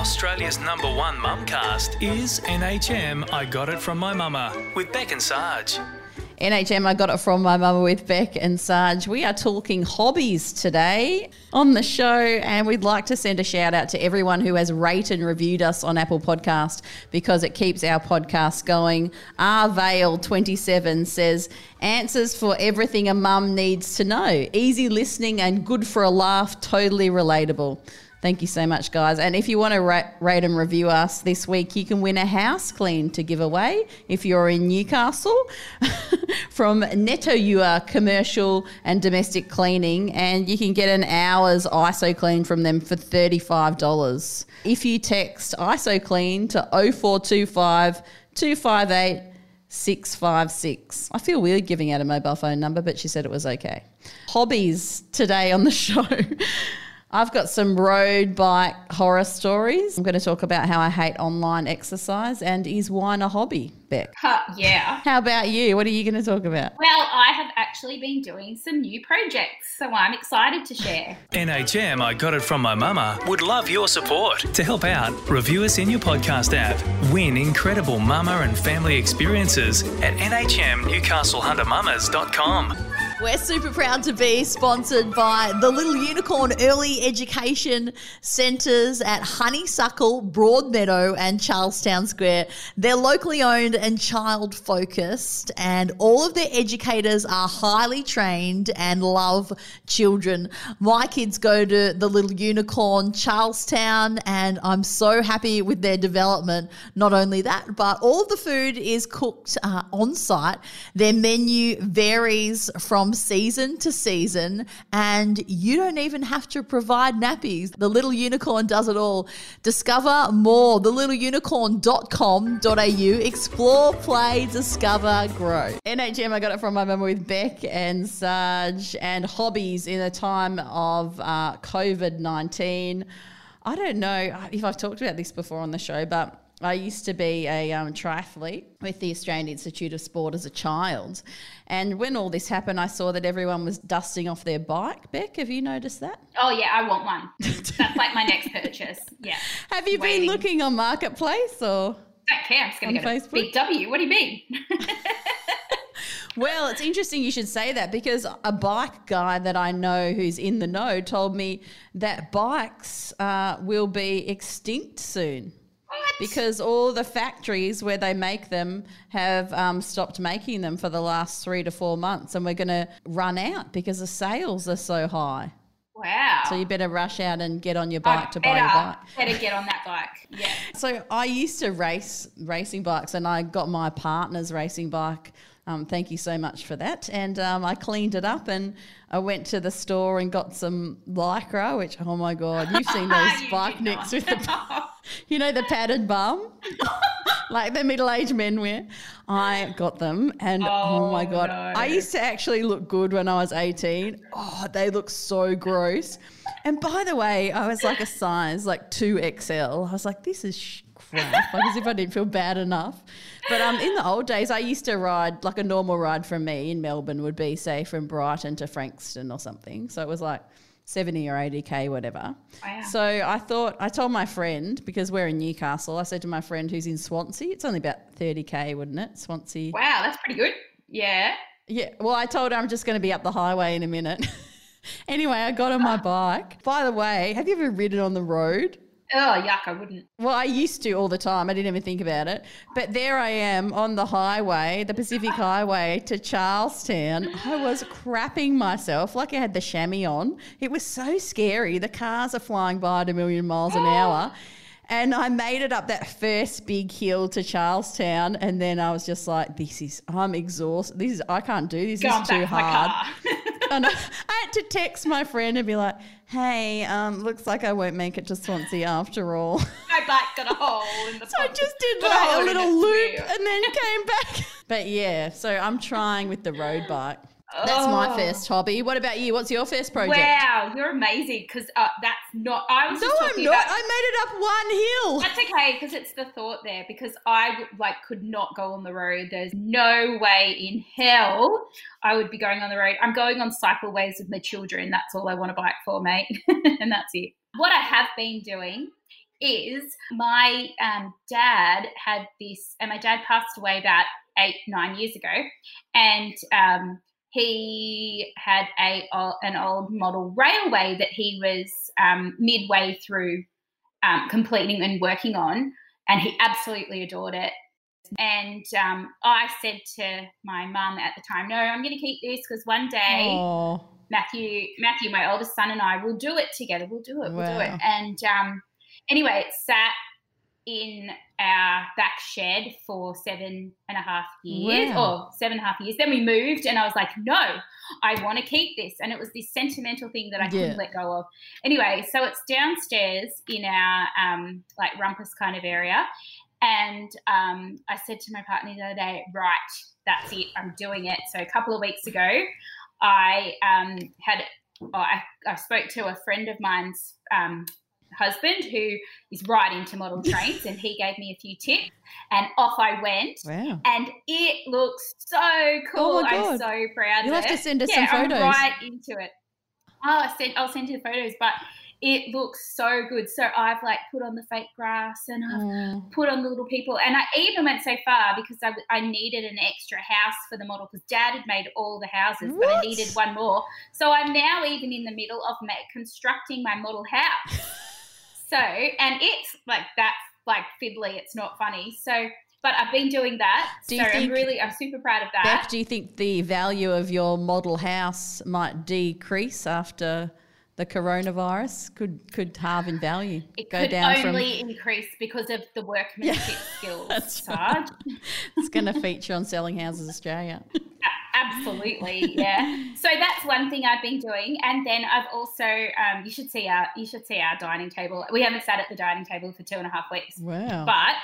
Australia's number one mumcast is NHM I Got It From My Mama with Beck and Sarge. NHM, I got it from my mama with Beck and Sarge. We are talking hobbies today on the show, and we'd like to send a shout out to everyone who has rated and reviewed us on Apple Podcast because it keeps our podcast going. R Vale 27 says, Answers for everything a mum needs to know. Easy listening and good for a laugh, totally relatable. Thank you so much, guys. And if you want to rate, and review us this week, you can win a house clean to give away if you're in Newcastle from Netto Netoua Commercial and Domestic Cleaning. And you can get an hour's ISO clean from them for $35. If you text ISO clean to 0425 258 656. I feel weird giving out a mobile phone number, but she said it was okay. Hobbies today on the show. I've got some road bike horror stories. I'm going to talk about how I hate online exercise and is wine a hobby, Beck? Uh, yeah. How about you? What are you going to talk about? Well, I have actually been doing some new projects, so I'm excited to share. NHM I Got It From My Mama would love your support. To help out, review us in your podcast app. Win incredible mama and family experiences at nhmnewcastlehuntermamas.com. We're super proud to be sponsored by the Little Unicorn Early Education Centres at Honeysuckle, Broadmeadow, and Charlestown Square. They're locally owned and child focused, and all of their educators are highly trained and love children. My kids go to the Little Unicorn Charlestown, and I'm so happy with their development. Not only that, but all of the food is cooked uh, on site. Their menu varies from season to season, and you don't even have to provide nappies. The Little Unicorn does it all. Discover more. TheLittleUnicorn.com.au. Explore, play, discover, grow. NHM, I got it from my mum with Beck and Sarge, and hobbies in a time of uh, COVID 19. I don't know if I've talked about this before on the show, but I used to be a um, triathlete with the Australian Institute of Sport as a child. And when all this happened, I saw that everyone was dusting off their bike. Beck, have you noticed that? Oh, yeah, I want one. That's like my next purchase. Yeah. Have you Waiting. been looking on Marketplace or? Don't care. I'm just going to go Facebook? Big W. What do you mean? Well, it's interesting you should say that because a bike guy that I know who's in the know told me that bikes uh, will be extinct soon. Because all the factories where they make them have um, stopped making them for the last three to four months, and we're going to run out because the sales are so high. Wow. So you better rush out and get on your bike to buy your better, bike. Better get on that bike. Yeah. So I used to race racing bikes, and I got my partner's racing bike. Um, thank you so much for that. And um, I cleaned it up, and I went to the store and got some lycra. Which oh my god, you've seen those You bike not. with the, you know, the padded bum, like the middle-aged men wear. I got them, and oh, my Oh, god, no. I used to actually look good when I was eighteen. Oh, they look so gross. And by the way, I was like a size like two XL. I was like, this is sh- crap. Like as if I didn't feel bad enough. But um, in the old days, I used to ride like a normal ride from me in Melbourne would be say from Brighton to Frankston or something. So it was like. 70 or 80k whatever Wow. so i thought i told my friend because we're in newcastle i said to my friend who's in swansea it's only about 30k wouldn't it swansea Wow, that's pretty good. Yeah. yeah. Well, I told her I'm just going to be up the highway in a minute. anyway, I got on my ah. bike. By the way, have you ever ridden on the road? Oh, yuck, I wouldn't. Well, I used to all the time. I didn't even think about it. But there I am on the highway, the Pacific Highway to Charlestown. I was crapping myself like I had the chamois on. It was so scary. The cars are flying by at a million miles an hour. And I made it up that first big hill to Charlestown, and then I was just like, "This is I'm exhausted. This is I can't do this. This is too back to my hard." and I, I had to text my friend and be like, "Hey, um, looks like I won't make it to Swansea after all." my bike got a hole in the So I just did like a little loop and then came back. But yeah, so I'm trying with the road bike. That's my Oh. first hobby. What about you? What's your first project? Wow, you're amazing because uh, that's not. I was No, just I'm not. about. I made it up one hill. That's okay because it's the thought there because I like could not go on the road. There's no way in hell I would be going on the road. I'm going on cycleways with my children. That's all I want a bike for, mate, and that's it. What I have been doing is my um, dad had this, and my dad passed away about eight, nine years ago. And um, he had a an old model railway that he was um, midway through um, completing and working on, and he absolutely adored it. And um, I said to my mum at the time, "No, I'm going to keep this because one day Aww. Matthew, Matthew, my oldest son, and I will do it together. We'll do it. We'll do it." And um, anyway, it sat in our back shed for seven and a half years, Wow. or seven and a half years. Then we moved, and I was like, "No, I want to keep this." And it was this sentimental thing that I Yeah. couldn't let go of. Anyway, so it's downstairs in our um, like rumpus kind of area, and um, I said to my partner the other day, "Right, that's it. I'm doing it." So a couple of weeks ago, I um, had oh, I, I spoke to a friend of mine's um, husband who is right into model trains, and he gave me a few tips, and off I went. Wow. And it looks so cool. Oh I'm so proud You'll have to send us yeah, some photos. I'm right into it. Oh, I sent, I'll send you the photos, but it looks so good. So I've like put on the fake grass and I've Aw. put on the little people. And I even went so far because I, I needed an extra house for the model because dad had made all the houses, but I needed one more. So I'm now even in the middle of constructing my model house. So, and it's like that's like fiddly, it's not funny. So, but I've been doing that. Do so I'm really, I'm super proud of that. Do you think the value of your model house might decrease after the coronavirus? Could could halve in value? it Go could down only increase because of the workmanship skills, that's Sarge. from. It's going to feature on Selling Houses Australia. Absolutely, yeah. so that's one thing I've been doing, and then I've also um, you should see our you should see our dining table. We haven't sat at the dining table for two and a half weeks, Wow. but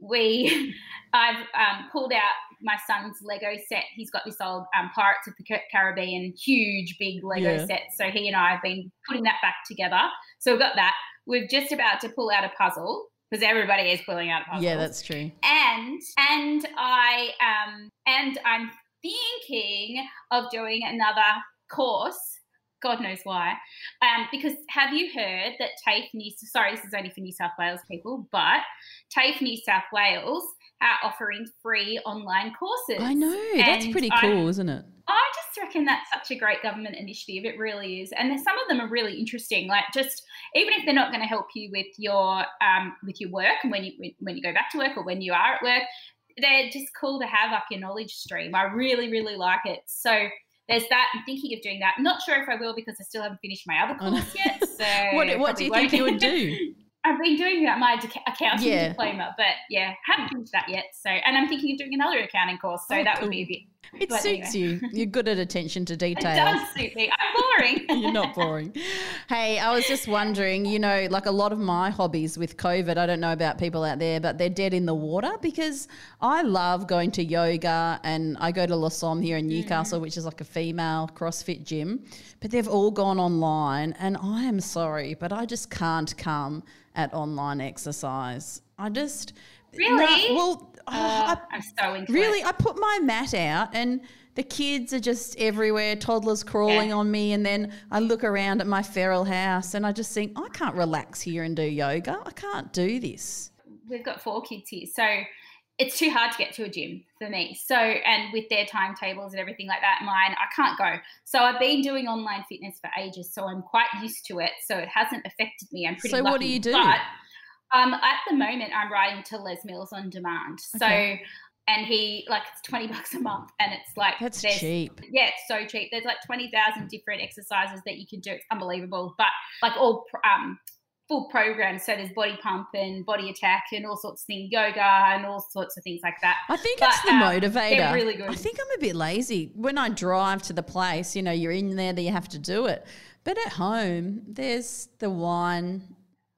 we I've um, pulled out my son's Lego set. He's got this old um, Pirates of the Caribbean huge big Lego Yeah. set. So he and I have been putting that back together. So we've got that. We're just about to pull out a puzzle because everybody is pulling out puzzles yeah, that's true. and and I um and I'm thinking of doing another course. God knows why. Um, because have you heard that TAFE New sorry, this is only for New South Wales people, but TAFE New South Wales are offering free online courses. I know. That's pretty I- cool, isn't it? I just reckon that's such a great government initiative. It really is, and some of them are really interesting. Like just even if they're not going to help you with your um, with your work and when you when- when you go back to work or when you are at work, they're just cool to have up your knowledge stream. I really really like it. So there's that. I'm thinking of doing that. I'm not sure if I will because I still haven't finished my other course yet. So What, what do you think you would do? I've been doing that my deca- accounting Yeah. diploma, but yeah, haven't finished that yet. So, and I'm thinking of doing another accounting course. So Oh, that would be a bit. It But suits you. You're good at attention to detail. It does suit me. I'm boring. You're not boring. Hey, I was just wondering, you know, like a lot of my hobbies with COVID, I don't know about people out there, but they're dead in the water because I love going to yoga and I go to La Somme here in mm. Newcastle, which is like a female CrossFit gym, but they've all gone online and I am sorry, but I just can't come at online exercise. I just Really? No, well, oh, I Uh, I'm so into Really, it. I put my mat out and the kids are just everywhere, toddlers crawling Yeah. on me. And then I look around at my feral house and I just think, I can't relax here and do yoga. I can't do this. We've got four kids here, so it's too hard to get to a gym for me. So, and with their timetables and everything like that, mine, I can't go. So, I've been doing online fitness for ages, so I'm quite used to it. So, it hasn't affected me. I'm pretty So what do you do? But um, at the moment, I'm writing to Les Mills on demand. So, Okay. and he like it's 20 bucks a month, and it's like That's cheap. yeah, it's so cheap. There's like 20,000 different exercises that you can do. It's unbelievable. But like all um, full programs. So there's body pump and body attack and all sorts of things, yoga and all sorts of things like that. I think But, it's the um, motivator. really good. I think I'm a bit lazy. When I drive to the place, you know, you're in there, that you have to do it. But at home, there's the wine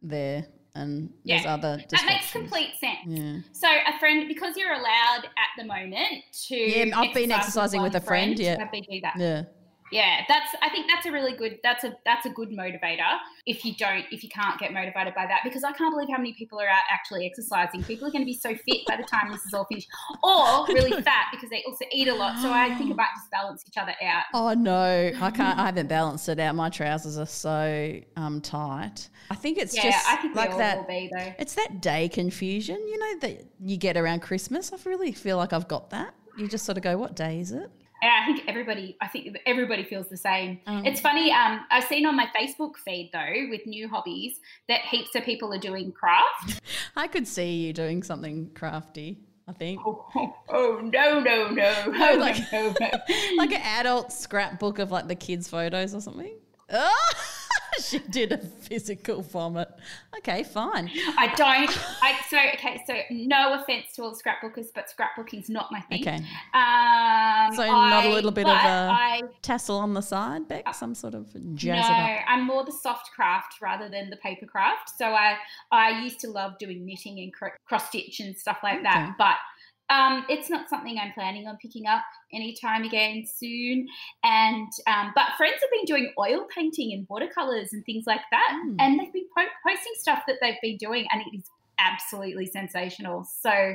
there and there's Yeah. other That makes complete sense. Yeah. So a friend, because you're allowed at the moment to Yeah, I've been exercising with one a friend, yeah. I've been doing that. Yeah. Yeah, that's. I think that's a really good. That's a that's a good motivator. If you don't, if you can't get motivated by that, because I can't believe how many people are out actually exercising. People are going to be so fit by the time this is all finished, or really fat because they also eat a lot. So I think it might just balance each other out. Oh no, I can't. I haven't balanced it out. My trousers are so um, tight. I think it's Yeah, just I think like that. be though. It's that day confusion, you know, that you get around Christmas. I really feel like I've got that. You just sort of go, "What day is it?" Yeah, I think everybody. I think everybody feels the same. Um, it's funny. Um, I've seen on my Facebook feed though, with new hobbies, that heaps of people are doing craft. I could see you doing something crafty. I think. Oh, oh, oh, no, no, no, no, like- no, no. like an adult scrapbook of like the kids' photos or something. Oh, she did a physical vomit. Okay, fine. I don't. I so okay. So no offense to all the scrapbookers, but scrapbooking's not my thing. Okay. Um, So not a little bit of a I tassel on the side, Beck? Some sort of jazz Uh, no. I'm more the soft craft rather than the paper craft. So I I used to love doing knitting and cro- cross stitch and stuff like Okay. that, but. Um, it's not something I'm planning on picking up anytime again soon. And um, but friends have been doing oil painting and watercolors and things like that, Mm. and they've been po- posting stuff that they've been doing, and it is absolutely sensational. So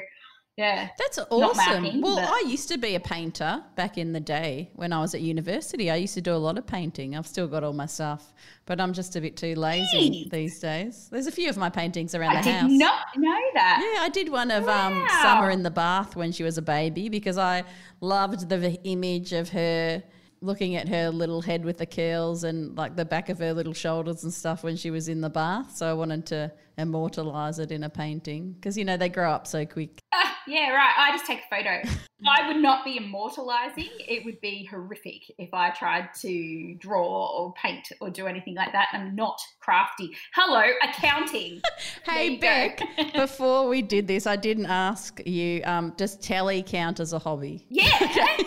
yeah, That's awesome. mapping, well, but- I used to be a painter back in the day when I was at university. I used to do a lot of painting. I've still got all my stuff, but I'm just a bit too lazy Neat. these days. There's a few of my paintings around I the did house. not know that. Yeah, I did one of um, Summer in the bath when she was a baby because I loved the image of her looking at her little head with the curls and like the back of her little shoulders and stuff when she was in the bath. So I wanted to immortalize it in a painting because you know they grow up so quick. Ah, yeah, right. I just take a photo. I would not be immortalizing. It would be horrific if I tried to draw or paint or do anything like that. I'm not crafty. Hello, accounting. Hey. Beck, before we did this, I didn't ask you. Um, does telly count as a hobby? Yeah.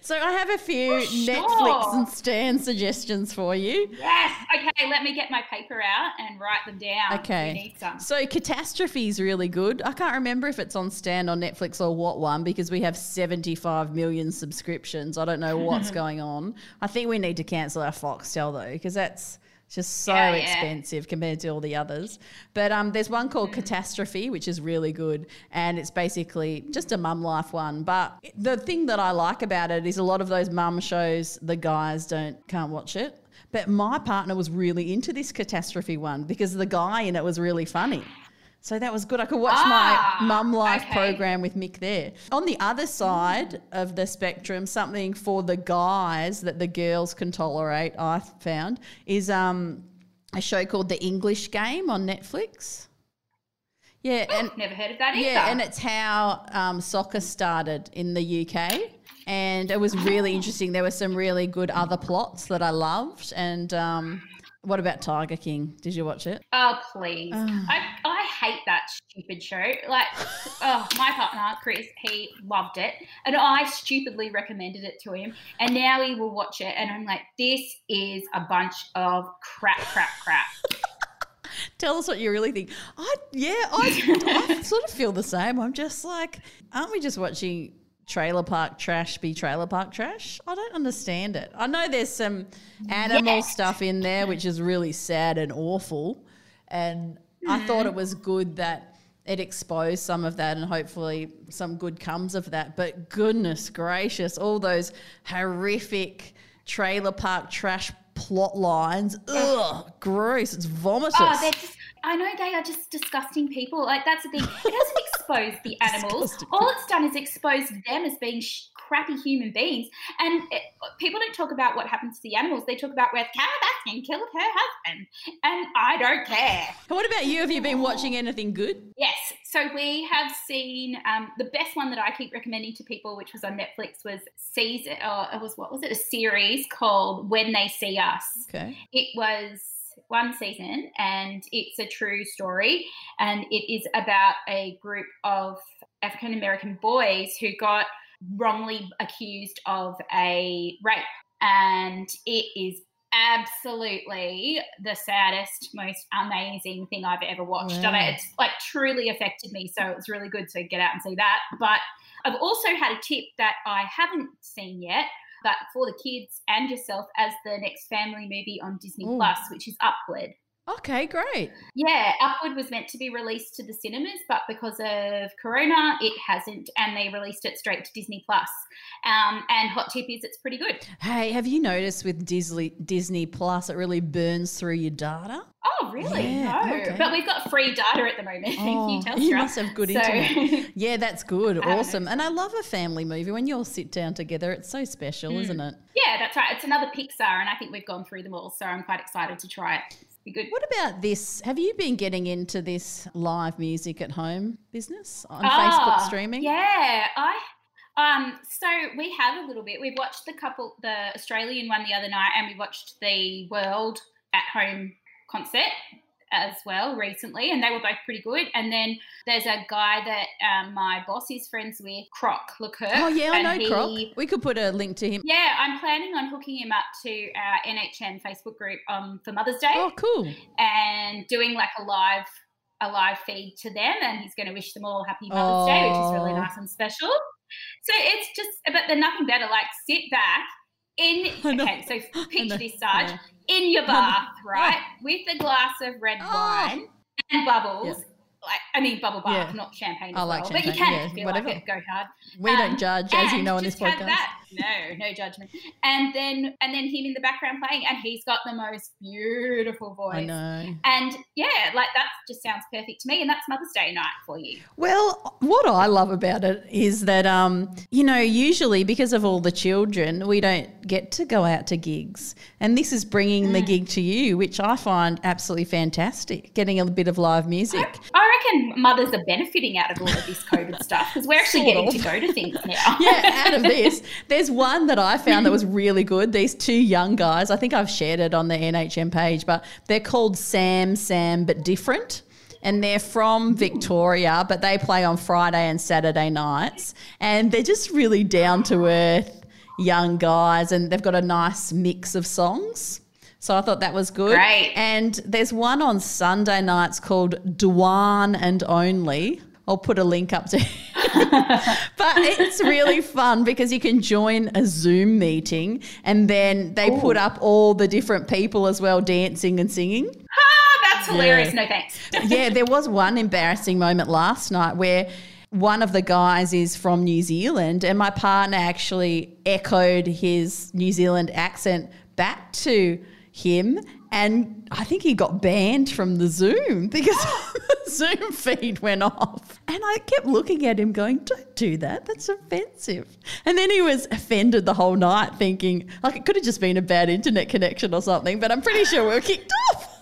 So I have a few oh, sure. Netflix and Stan suggestions for you. yes. Okay, let me get my paper out and write them down. Okay. Need some. So Catastrophe is really good. I can't remember if it's on Stan on Netflix or what one because we have 75 million subscriptions. I don't know what's going on. I think we need to cancel our Foxtel though because that's just so Yeah, yeah. expensive compared to all the others. But um, there's one called Mm. Catastrophe, which is really good, and it's basically just a mum life one. But the thing that I like about it is a lot of those mum shows, the guys don't can't watch it. But my partner was really into this catastrophe one because the guy in it was really funny. So that was good. I could watch Ah, my mum life okay. program with Mick there. On the other side of the spectrum, something for the guys that the girls can tolerate, I found, is um, a show called The English Game on Netflix. Yeah, and Never heard of that either. yeah, and it's how um, soccer started in the UK. And it was really interesting. There were some really good other plots that I loved. And um, what about Tiger King? Did you watch it? Oh please! Ah. I, I hate that stupid show. Like, oh, my partner Chris, he loved it, and I stupidly recommended it to him, and now he will watch it, and I'm like, this is a bunch of crap, crap, crap. Tell us what you really think. I yeah, I, I sort of feel the same. I'm just like, aren't we just watching trailer park trash be trailer park trash? I don't understand it. I know there's some animal Yes. stuff in there which is really sad and awful, and I thought it was good that it exposed some of that and hopefully some good comes of that. But goodness gracious, all those horrific trailer park trash plot lines. Ugh, gross. It's vomitous. Oh, they're just. I know they are just disgusting people. Like that's the thing. It hasn't exposed the animals. All it's done is expose them as being sh- crappy human beings. And it, people don't talk about what happens to the animals. They talk about where Carole Baskin killed her husband, and I don't care. What about you? Have you been watching anything good? Yes. So we have seen um, the best one that I keep recommending to people, which was on Netflix, was season. Uh, it was what was it? A series called When They See Us. Okay. It was one season and it's a true story. And it is about a group of African American boys who got wrongly accused of a rape. And it is absolutely the saddest, most amazing thing I've ever watched. And it's like truly affected me. So it was really good to get out and see that. But I've also had a tip that I haven't seen yet. But for the kids and yourself as the next family movie on Disney Ooh. Plus, which is Onward. Okay, great. Yeah, Onward was meant to be released to the cinemas, but because of Corona, it hasn't, and they released it straight to Disney Plus. Um, and hot tip is it's pretty good. Hey, have you noticed with Disney Disney Plus, it really burns through your data? Oh, really? Yeah, no, okay. but we've got free data at the moment. Thank you, Oh, Telstra. you must have good So- internet. Yeah, that's good. Awesome. And I love a family movie when you all sit down together. It's so special, Mm. isn't it? yeah, that's right. It's another Pixar, and I think we've gone through them all, so I'm quite excited to try it. Good. What about this? Have you been getting into this live music at home business on Ah, Facebook streaming? Yeah, I. Um, so we have a little bit. We've watched the couple, the Australian one the other night, and we watched the World at Home concert as well recently, and they were both pretty good. And then there's a guy that um, my boss is friends with, Croc Leclerc. Oh, yeah, I know he- Croc. We could put a link to him. Yeah, I'm planning on hooking him up to our NHM Facebook group um, for Mother's Day Oh, cool. and doing like a live a live feed to them and he's going to wish them all happy mother's day which is really Oh. nice and special so it's just but there's nothing better like sit back in okay so picture this Sarge, Yeah. in your bath right with a glass of red Oh. wine and bubbles like I mean bubble bath, Yeah. not champagne I like well. But you can yeah, if you whatever. like it, go hard. We Um, don't judge, as you know, on this podcast. That. No, no judgment. And then and then him in the background playing, and he's got the most beautiful voice. I know. And yeah, like that just sounds perfect to me. And that's Mother's Day night for you. Well, what I love about it is that, um, you know, usually because of all the children, we don't get to go out to gigs. And this is bringing Mm. the gig to you, which I find absolutely fantastic, getting a bit of live music. Reckon mothers are benefiting out of all of this COVID stuff because we're actually getting to go to things now. yeah, out of this, there's one that I found that was really good. These two young guys, I think I've shared it on the NHM page, but they're called Sam, Sam, but different. And they're from hmm. Victoria, but they play on Friday and Saturday nights. And they're just really down to earth young guys, and they've got a nice mix of songs. So I thought that was good. Great. And there's one on Sunday nights called Dwan and Only. I'll put a link up to but it's really fun because you can join a Zoom meeting and then they put up all the different people as well dancing and singing. Ah, that's hilarious. No thanks. yeah, there was one embarrassing moment last night where one of the guys is from New Zealand and my partner actually echoed his New Zealand accent back to him and I think he got banned from the Zoom because the Zoom feed went off. And I kept looking at him going, Don't do that. That's offensive. And then he was offended the whole night, thinking, like, it could have just been a bad internet connection or something, but I'm pretty sure we were kicked off.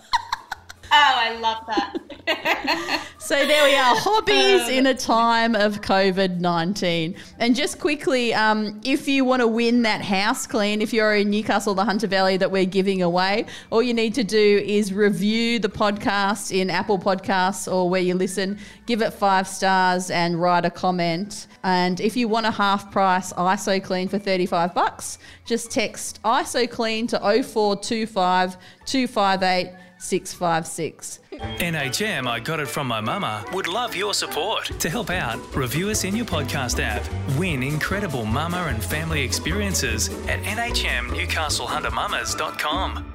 Oh, I love that. So there we are, hobbies in a time of COVID 19. And just quickly, um, if you want to win that house clean, if you're in Newcastle, the Hunter Valley that we're giving away, all you need to do is review the podcast in Apple Podcasts or where you listen, give it five stars and write a comment. And if you want a half price ISO clean for 35 bucks, just text ISO clean to 0425 258 656. NHM I Got It From My Mama would love your support. To help out, review us in your podcast app. Win incredible mama and family experiences at nhmnewcastlehuntermamas.com.